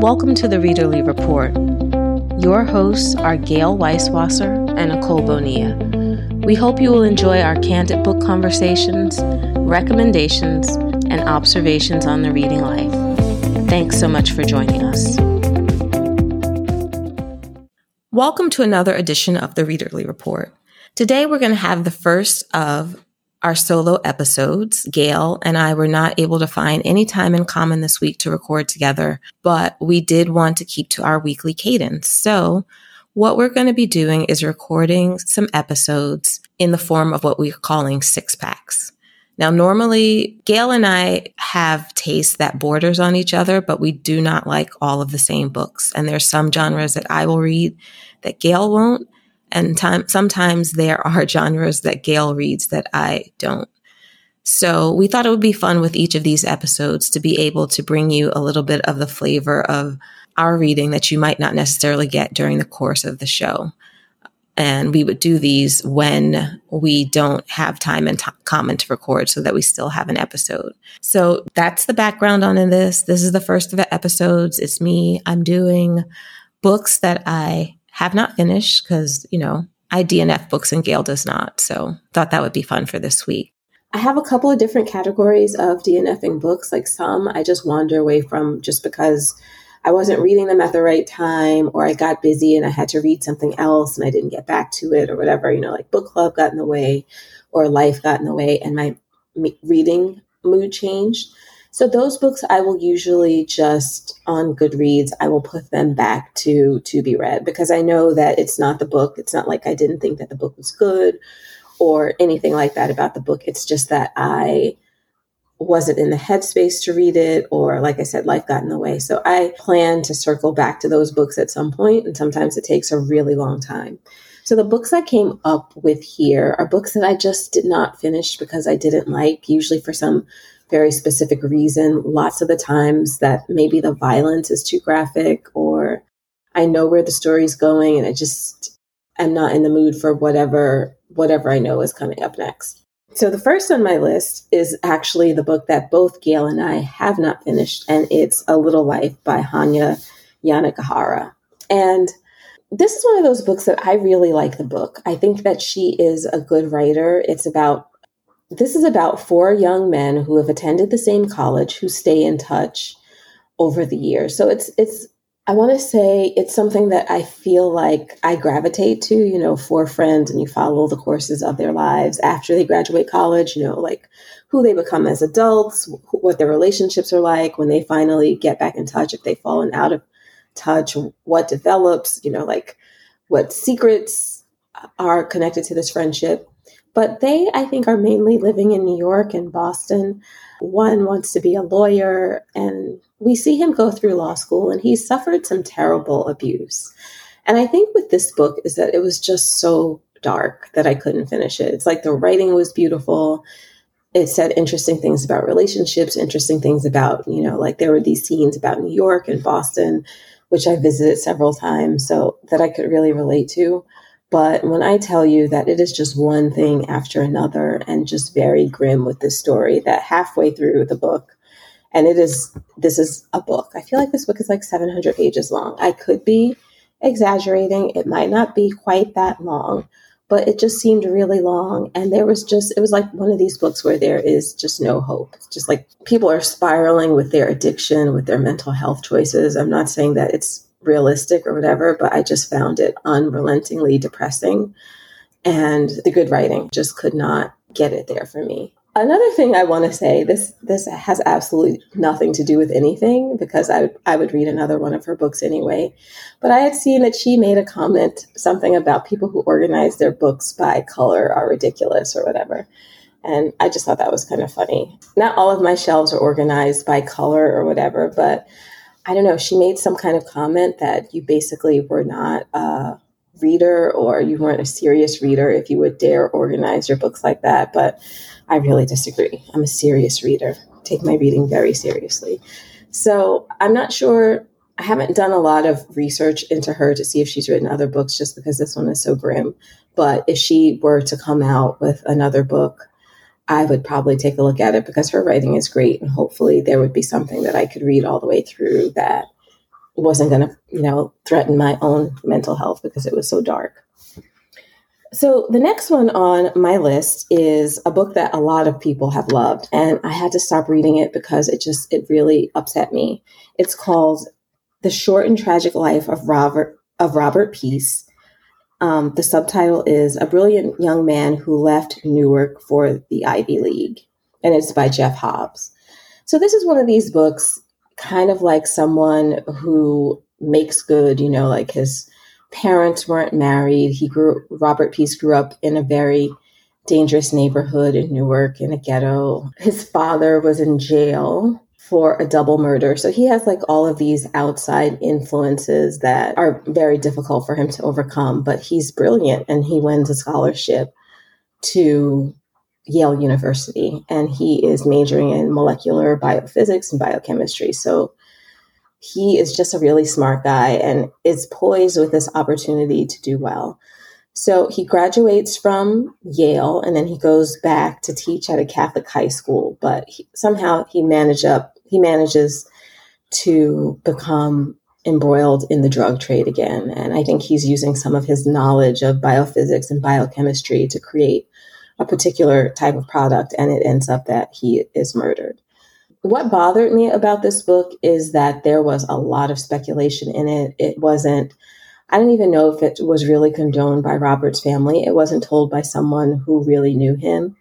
Welcome to the Readerly Report. Your hosts are Gail Weisswasser and Nicole Bonilla. We hope you will enjoy our candid book conversations, recommendations, and observations on the reading life. Thanks so much for joining us. Welcome to another edition of the Readerly Report. Today we're going to have the first of our solo episodes. Gail and I were not able to find any time in common this week to record together, but we did want to keep to our weekly cadence. So what we're going to be doing is recording some episodes in the form of what we're calling six packs. Now, normally Gail and I have tastes that borders on each other, but we do not like all of the same books. And there's some genres that I will read that Gail won't. And time, sometimes there are genres that Gail reads that I don't. So we thought it would be fun with each of these episodes to be able to bring you a little bit of the flavor of our reading that you might not necessarily get during the course of the show. And we would do these when we don't have time and t- common to record so that we still have an episode. So that's the background on in this. This is the first of the episodes. It's me. I'm doing books that I have not finished because, you know, I DNF books and Gail does not. So thought that would be fun for this week. I have a couple of different categories of DNFing books. Like some I just wander away from just because I wasn't reading them at the right time or I got busy and I had to read something else and I didn't get back to it or whatever, you know, like book club got in the way or life got in the way and my reading mood changed. So those books I will usually just on Goodreads, I will put them back to to be read because I know that it's not the book. It's not like I didn't think that the book was good or anything like that about the book. It's just that I wasn't in the headspace to read it or like I said life got in the way. So I plan to circle back to those books at some point and sometimes it takes a really long time. So the books I came up with here are books that I just did not finish because I didn't like, usually for some very specific reason. Lots of the times that maybe the violence is too graphic or I know where the story's going and I just am not in the mood for whatever whatever I know is coming up next. So the first on my list is actually the book that both Gail and I have not finished and it's A Little Life by Hanya Yanagihara. And this is one of those books that I really like the book. I think that she is a good writer. It's about this is about four young men who have attended the same college who stay in touch over the years. So it's it's I want to say it's something that I feel like I gravitate to, you know, four friends and you follow the courses of their lives after they graduate college, you know, like who they become as adults, what their relationships are like when they finally get back in touch, if they've fallen out of touch, what develops, you know, like what secrets are connected to this friendship. But they, I think, are mainly living in New York and Boston. One wants to be a lawyer, and we see him go through law school, and he suffered some terrible abuse. And I think with this book is that it was just so dark that I couldn't finish it. It's like the writing was beautiful. It said interesting things about relationships, interesting things about, you know, like there were these scenes about New York and Boston, which I visited several times, so that I could really relate to. But when I tell you that it is just one thing after another and just very grim with this story, that halfway through the book, and it is, this is a book. I feel like this book is like 700 pages long. I could be exaggerating. It might not be quite that long, but it just seemed really long. And there was just, it was like one of these books where there is just no hope. It's just like people are spiraling with their addiction, with their mental health choices. I'm not saying that it's realistic or whatever, but I just found it unrelentingly depressing. And the good writing just could not get it there for me. Another thing I want to say this this has absolutely nothing to do with anything because I I would read another one of her books anyway. But I had seen that she made a comment something about people who organize their books by color are ridiculous or whatever. And I just thought that was kind of funny. Not all of my shelves are organized by color or whatever, but I don't know, she made some kind of comment that you basically were not a reader or you weren't a serious reader if you would dare organize your books like that. But I really disagree. I'm a serious reader, take my reading very seriously. So I'm not sure. I haven't done a lot of research into her to see if she's written other books just because this one is so grim. But if she were to come out with another book I would probably take a look at it because her writing is great. And hopefully there would be something that I could read all the way through that wasn't going to, you know, threaten my own mental health because it was so dark. So the next one on my list is a book that a lot of people have loved and I had to stop reading it because it just it really upset me. It's called The Short and Tragic Life of Robert of Robert Peace. Um, the subtitle is A Brilliant Young Man Who Left Newark for the Ivy League, and it's by Jeff Hobbs. So, this is one of these books, kind of like someone who makes good, you know, like his parents weren't married. He grew, Robert Peace grew up in a very dangerous neighborhood in Newark in a ghetto. His father was in jail for a double murder. So he has like all of these outside influences that are very difficult for him to overcome, but he's brilliant and he wins a scholarship to Yale University and he is majoring in molecular biophysics and biochemistry. So he is just a really smart guy and is poised with this opportunity to do well. So he graduates from Yale and then he goes back to teach at a Catholic high school, but he, somehow he managed up he manages to become embroiled in the drug trade again. And I think he's using some of his knowledge of biophysics and biochemistry to create a particular type of product. And it ends up that he is murdered. What bothered me about this book is that there was a lot of speculation in it. It wasn't, I don't even know if it was really condoned by Robert's family. It wasn't told by someone who really knew him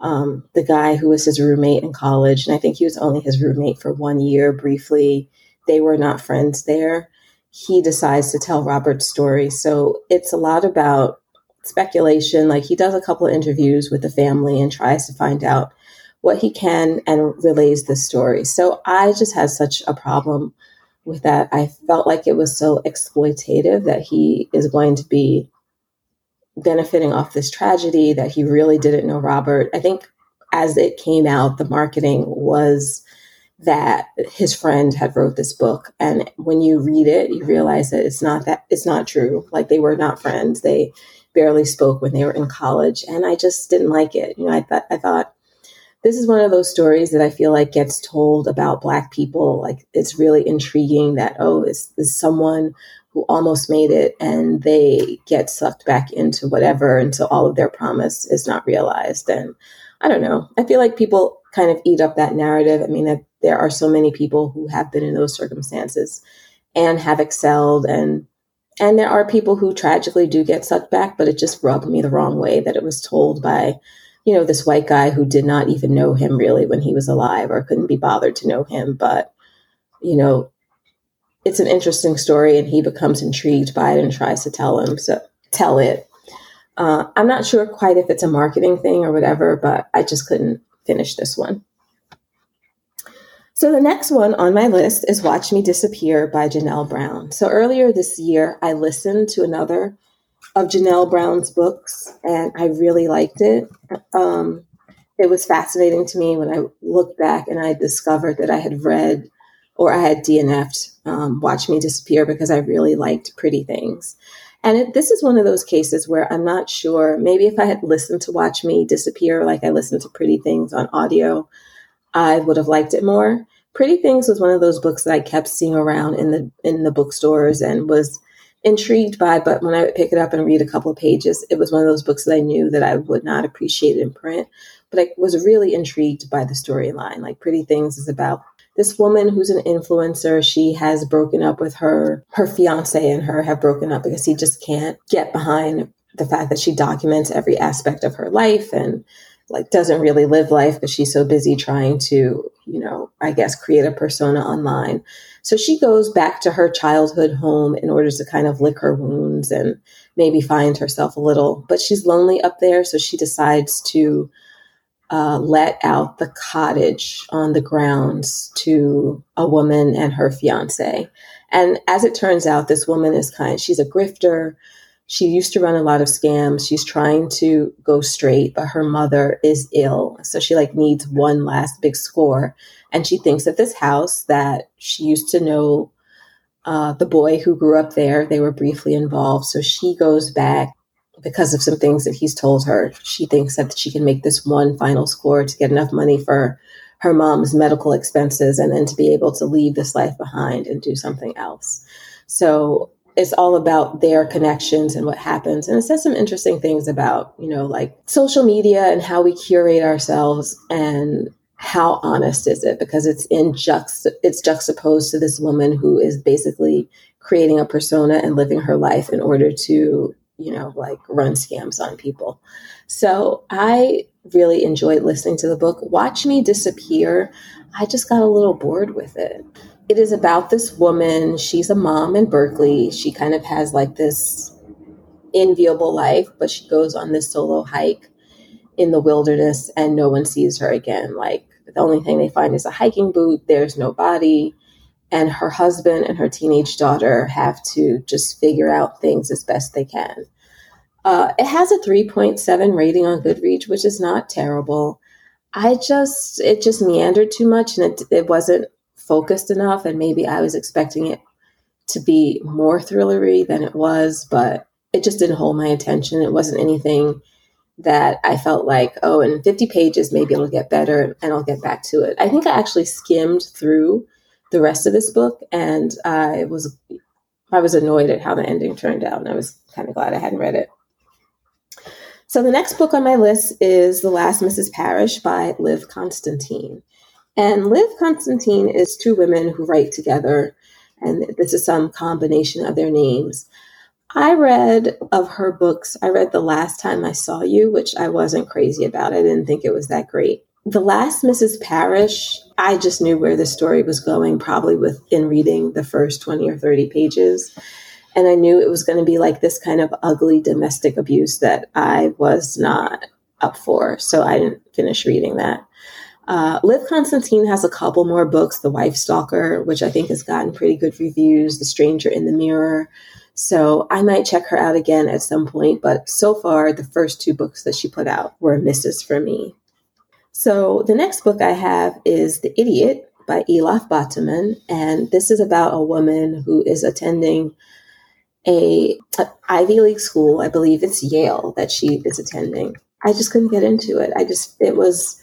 um, the guy who was his roommate in college, and I think he was only his roommate for one year briefly. They were not friends there. He decides to tell Robert's story. So it's a lot about speculation. Like he does a couple of interviews with the family and tries to find out what he can and relays the story. So I just had such a problem with that. I felt like it was so exploitative that he is going to be benefiting off this tragedy that he really didn't know Robert. I think as it came out, the marketing was that his friend had wrote this book. And when you read it you realize that it's not that it's not true. Like they were not friends. They barely spoke when they were in college. And i just didn't like it. You know i thought i thought this is one of those stories that i feel like gets told about black people. Like it's really intriguing that oh is, is someone who almost made it and they get sucked back into whatever until all of their promise is not realized. And I don't know. I feel like people kind of eat up that narrative. I mean, there are so many people who have been in those circumstances and have excelled and and there are people who tragically do get sucked back, but it just rubbed me the wrong way that it was told by, you know, this white guy who did not even know him really when he was alive or couldn't be bothered to know him. But, you know, it's an interesting story and he becomes intrigued by it and tries to tell him so tell it. Uh, i'm not sure quite if it's a marketing thing or whatever but i just couldn't finish this one. So the next one on my list is watch me disappear by janelle brown. So earlier this year i listened to another of janelle brown's books and i really liked it. Um, it was fascinating to me when i looked back and i discovered that i had read or I had DNF'd um, Watch Me Disappear because I really liked Pretty Things. And it, this is one of those cases where I'm not sure. Maybe if I had listened to Watch Me Disappear like I listened to Pretty Things on audio, I would have liked it more. Pretty Things was one of those books that I kept seeing around in the in the bookstores and was intrigued by. But when I would pick it up and read a couple of pages, it was one of those books that I knew that I would not appreciate in print. But I was really intrigued by the storyline. Like Pretty Things is about this woman who's an influencer, she has broken up with her, her fiance and her have broken up because he just can't get behind the fact that she documents every aspect of her life and like doesn't really live life because she's so busy trying to, you know, I guess create a persona online. So she goes back to her childhood home in order to kind of lick her wounds and maybe find herself a little, but she's lonely up there. So she decides to uh, let out the cottage on the grounds to a woman and her fiance. And as it turns out, this woman is kind, she's a grifter. She used to run a lot of scams. She's trying to go straight, but her mother is ill. So she like needs one last big score. And she thinks that this house that she used to know uh, the boy who grew up there, they were briefly involved. So she goes back because of some things that he's told her. She thinks that she can make this one final score to get enough money for her mom's medical expenses and then to be able to leave this life behind and do something else. So it's all about their connections and what happens. And it says some interesting things about, you know, like social media and how we curate ourselves and how honest is it because it's in juxt it's juxtaposed to this woman who is basically creating a persona and living her life in order to you know like run scams on people. So i really enjoyed listening to the book. Watch me disappear. I just got a little bored with it. It is about this woman. She's a mom in berkeley. She kind of has like this enviable life but she goes on this solo hike in the wilderness and no one sees her again. Like the only thing they find is a hiking boot. There's no body. And her husband and her teenage daughter have to just figure out things as best they can. Uh, it has a 3.7 rating on Goodreads, which is not terrible. I just, it just meandered too much and it, it wasn't focused enough. And maybe I was expecting it to be more thrillery than it was, but it just didn't hold my attention. It wasn't anything that I felt like, oh, in 50 pages, maybe it'll get better and I'll get back to it. I think I actually skimmed through the rest of this book and I was I was annoyed at how the ending turned out and I was kind of glad I hadn't read it. So the next book on my list is The Last Mrs. Parrish by Liv Constantine. And Liv Constantine is two women who write together, and this is some combination of their names. I read of her books. I read The Last Time I Saw You, which I wasn't crazy about. I didn't think it was that great. The Last Mrs. Parrish, I just knew where the story was going, probably within reading the first 20 or 30 pages. And I knew it was going to be like this kind of ugly domestic abuse that I was not up for. So I didn't finish reading that. Uh, Liv Constantine has a couple more books The Wife Stalker, which I think has gotten pretty good reviews, The Stranger in the Mirror, so I might check her out again at some point, but so far, the first two books that she put out were misses for me. So the next book I have is The Idiot by Elif Batuman, and this is about a woman who is attending a, a Ivy League school. I believe it's Yale that she is attending. I just couldn't get into it. I just, it was,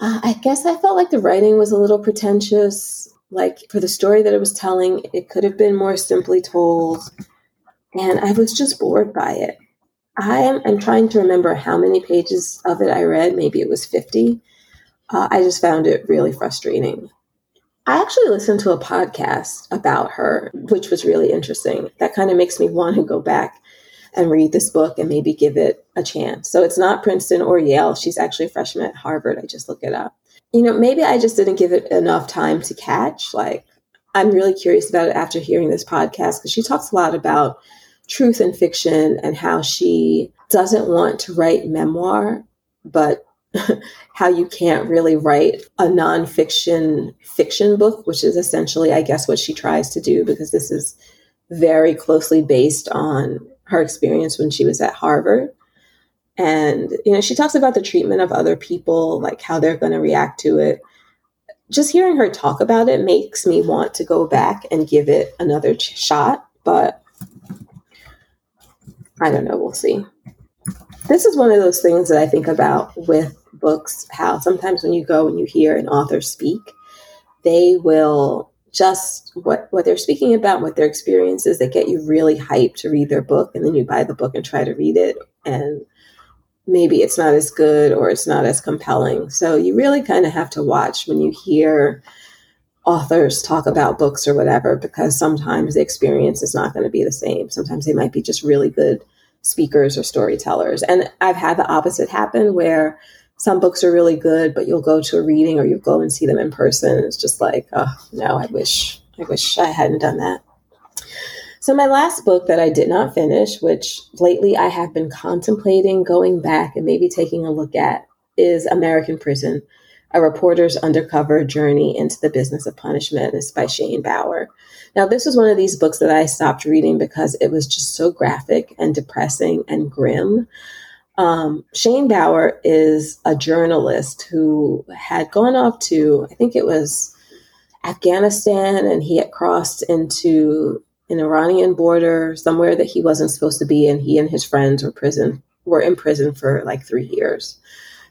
uh, I guess I felt like the writing was a little pretentious. Like for the story that it was telling, it could have been more simply told. And I was just bored by it. I am I'm trying to remember how many pages of it I read. Maybe it was 50. Uh, I just found it really frustrating. I actually listened to a podcast about her, which was really interesting. That kind of makes me want to go back and read this book and maybe give it a chance. So it's not Princeton or Yale. She's actually a freshman at Harvard. I just looked it up you know, maybe I just didn't give it enough time to catch. Like, I'm really curious about it after hearing this podcast because she talks a lot about truth and fiction and how she doesn't want to write memoir, but how you can't really write a nonfiction fiction book, which is essentially, I guess, what she tries to do because this is very closely based on her experience when she was at Harvard. And, you know, she talks about the treatment of other people, like how they're going to react to it. Just hearing her talk about it makes me want to go back and give it another ch- shot. But I don't know. We'll see. This is one of those things that I think about with books how sometimes when you go and you hear an author speak, they will just what what they're speaking about, what their experiences, they get you really hyped to read their book, and then you buy the book and try to read it, and maybe it's not as good or it's not as compelling. So you really kind of have to watch when you hear authors talk about books or whatever, because sometimes the experience is not going to be the same. Sometimes they might be just really good speakers or storytellers. And I've had the opposite happen where some books are really good, but you'll go to a reading or you go and see them in person. it's just like, oh no, I wish I wish I hadn't done that. So, my last book that I did not finish, which lately I have been contemplating going back and maybe taking a look at, is American Prison A Reporter's Undercover Journey into the Business of Punishment. It's by Shane Bauer. Now, this was one of these books that I stopped reading because it was just so graphic and depressing and grim. Um, Shane Bauer is a journalist who had gone off to, I think it was Afghanistan, and he had crossed into an Iranian border, somewhere that he wasn't supposed to be, and he and his friends were prison were in prison for like three years.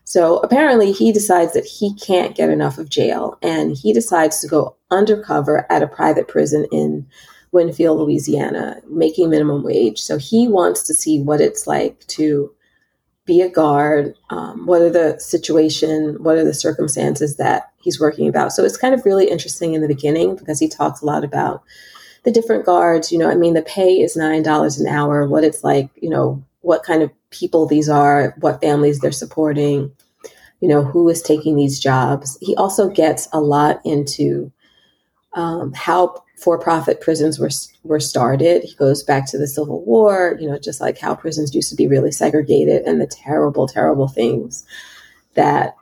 So apparently, he decides that he can't get enough of jail and he decides to go undercover at a private prison in Winnfield, Louisiana, making minimum wage. So he wants to see what it's like to be a guard. Um, what are the situation? What are the circumstances that he's working about? So it's kind of really interesting in the beginning because he talks a lot about the different guards. You know, I mean, the pay is nine dollars an hour. What it's like, you know, what kind of people these are, what families they're supporting, you know, who is taking these jobs. He also gets a lot into um, how for-profit prisons were were started. He goes back to the Civil War, you know, just like how prisons used to be really segregated and the terrible, terrible things that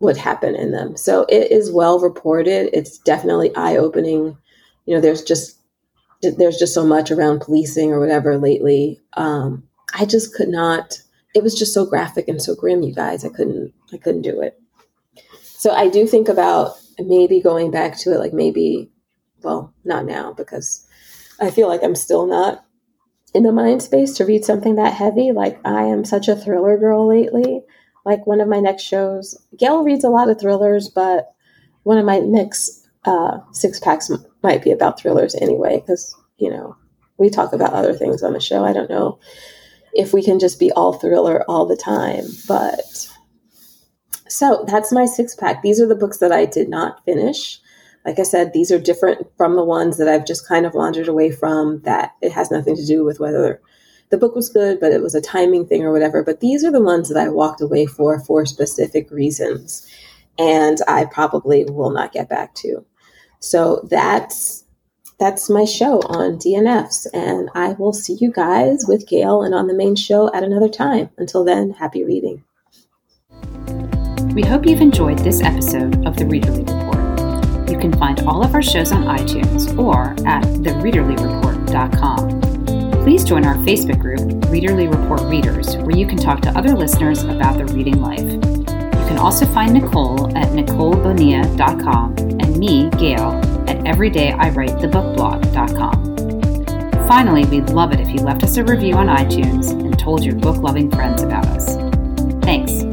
would happen in them. So it is well reported. It's definitely eye-opening. You know, there's just there's just so much around policing or whatever lately. Um, I just could not. It was just so graphic and so grim, you guys. I couldn't. I couldn't do it. So I do think about maybe going back to it, like maybe, well, not now because I feel like I'm still not in the mind space to read something that heavy. Like I am such a thriller girl lately. Like one of my next shows, Gail reads a lot of thrillers, but one of my next uh, six packs might be about thrillers anyway, because you know we talk about other things on the show. I don't know if we can just be all thriller all the time. But so that's my six pack. These are the books that I did not finish. Like I said, these are different from the ones that I've just kind of wandered away from, that it has nothing to do with whether the book was good, but it was a timing thing or whatever. But these are the ones that I walked away for for specific reasons. And I probably will not get back to. So that's that's my show on DNFs. And I will see you guys with Gail and on the main show at another time. Until then, happy reading. We hope you've enjoyed this episode of the Readerly Report. You can find all of our shows on iTunes or at thereaderlyreport.com. Please join our Facebook group, Readerly Report Readers, where you can talk to other listeners about their reading life. You can also find Nicole at nicolebonilla.com and me, Gail, at everydayIwritethebookblog.com. Finally, we'd love it if you left us a review on iTunes and told your book loving friends about us. Thanks.